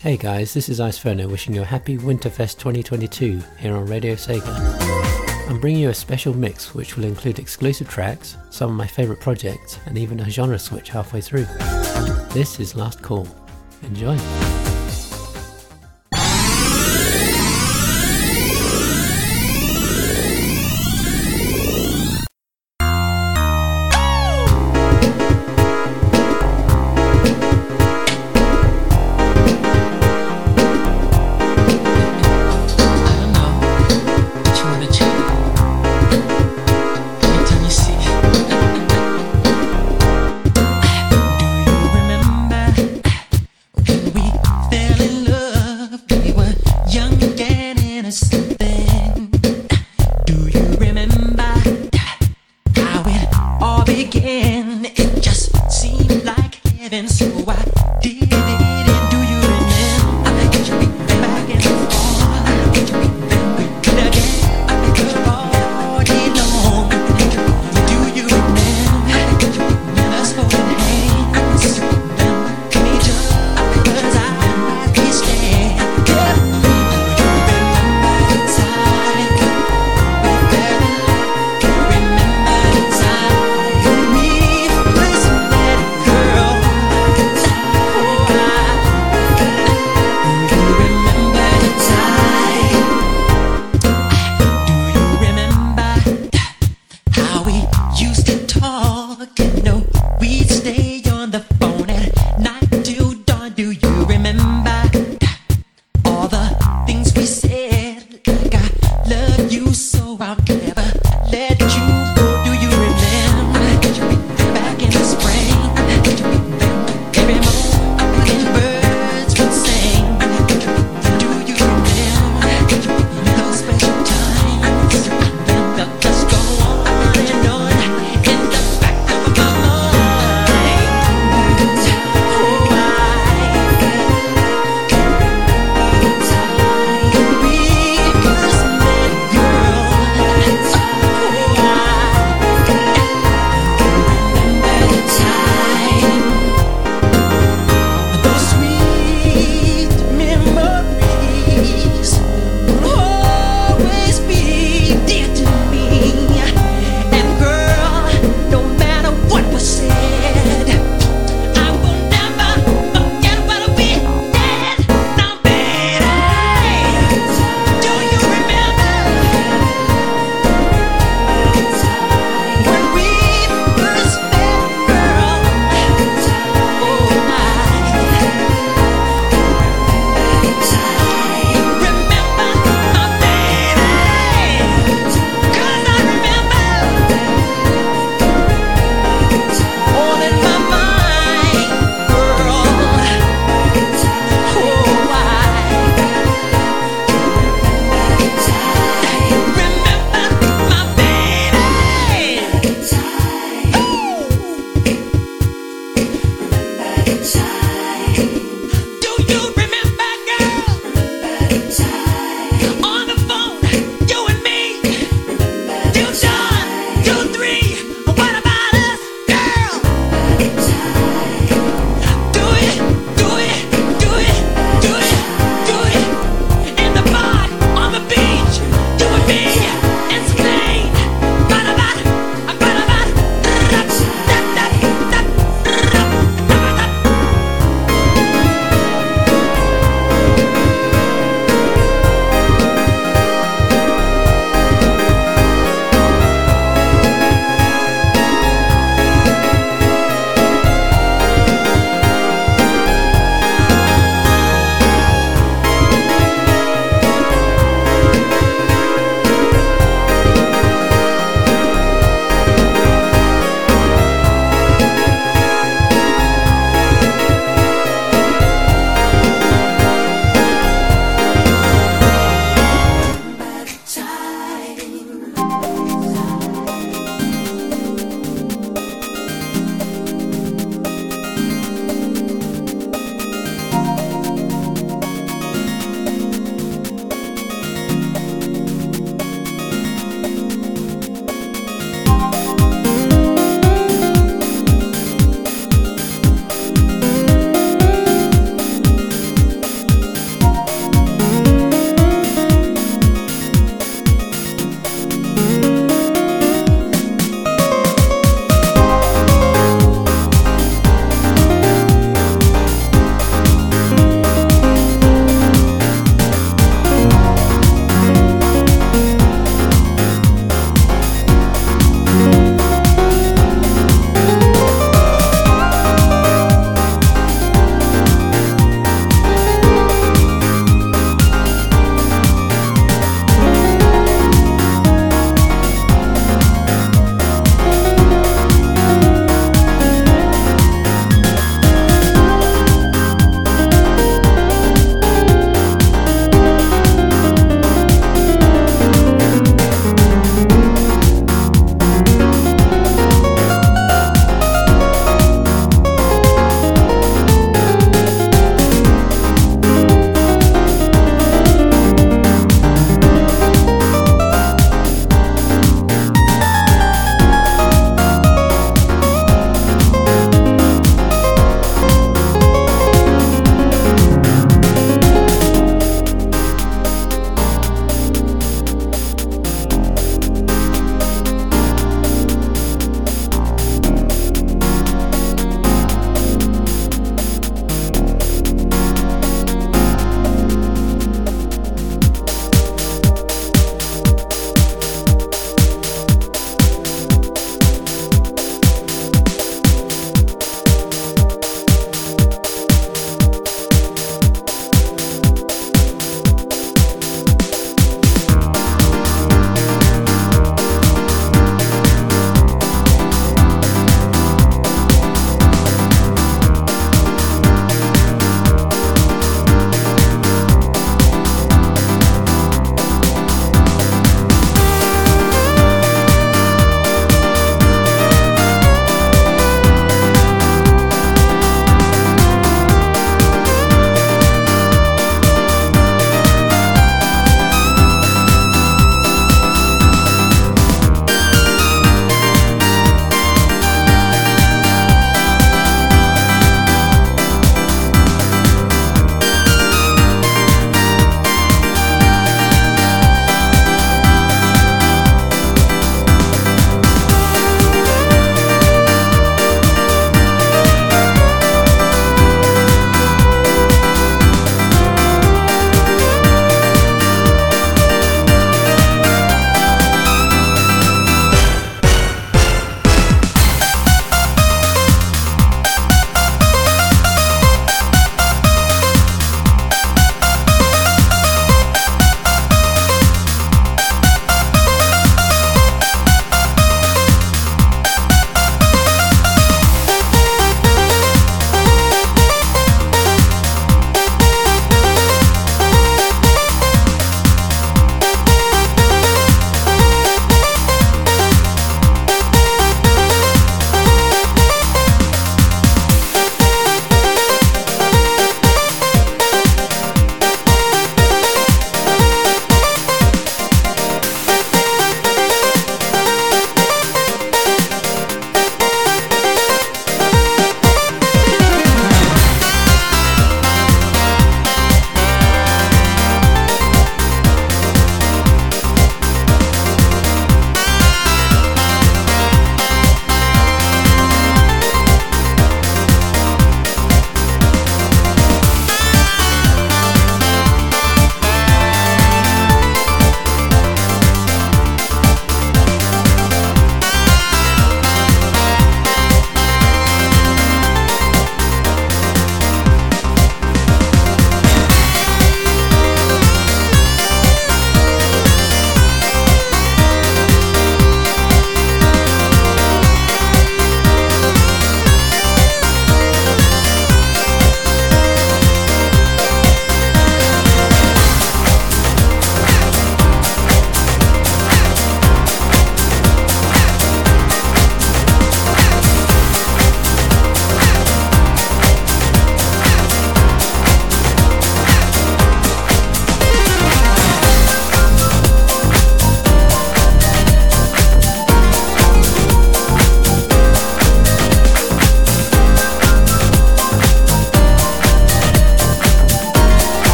Hey guys, this is Iceferno wishing you a happy Winterfest 2022 here on Radio Sega. I'm bringing you a special mix which will include exclusive tracks, some of my favourite projects, and even a genre switch halfway through. This is Last Call. Enjoy!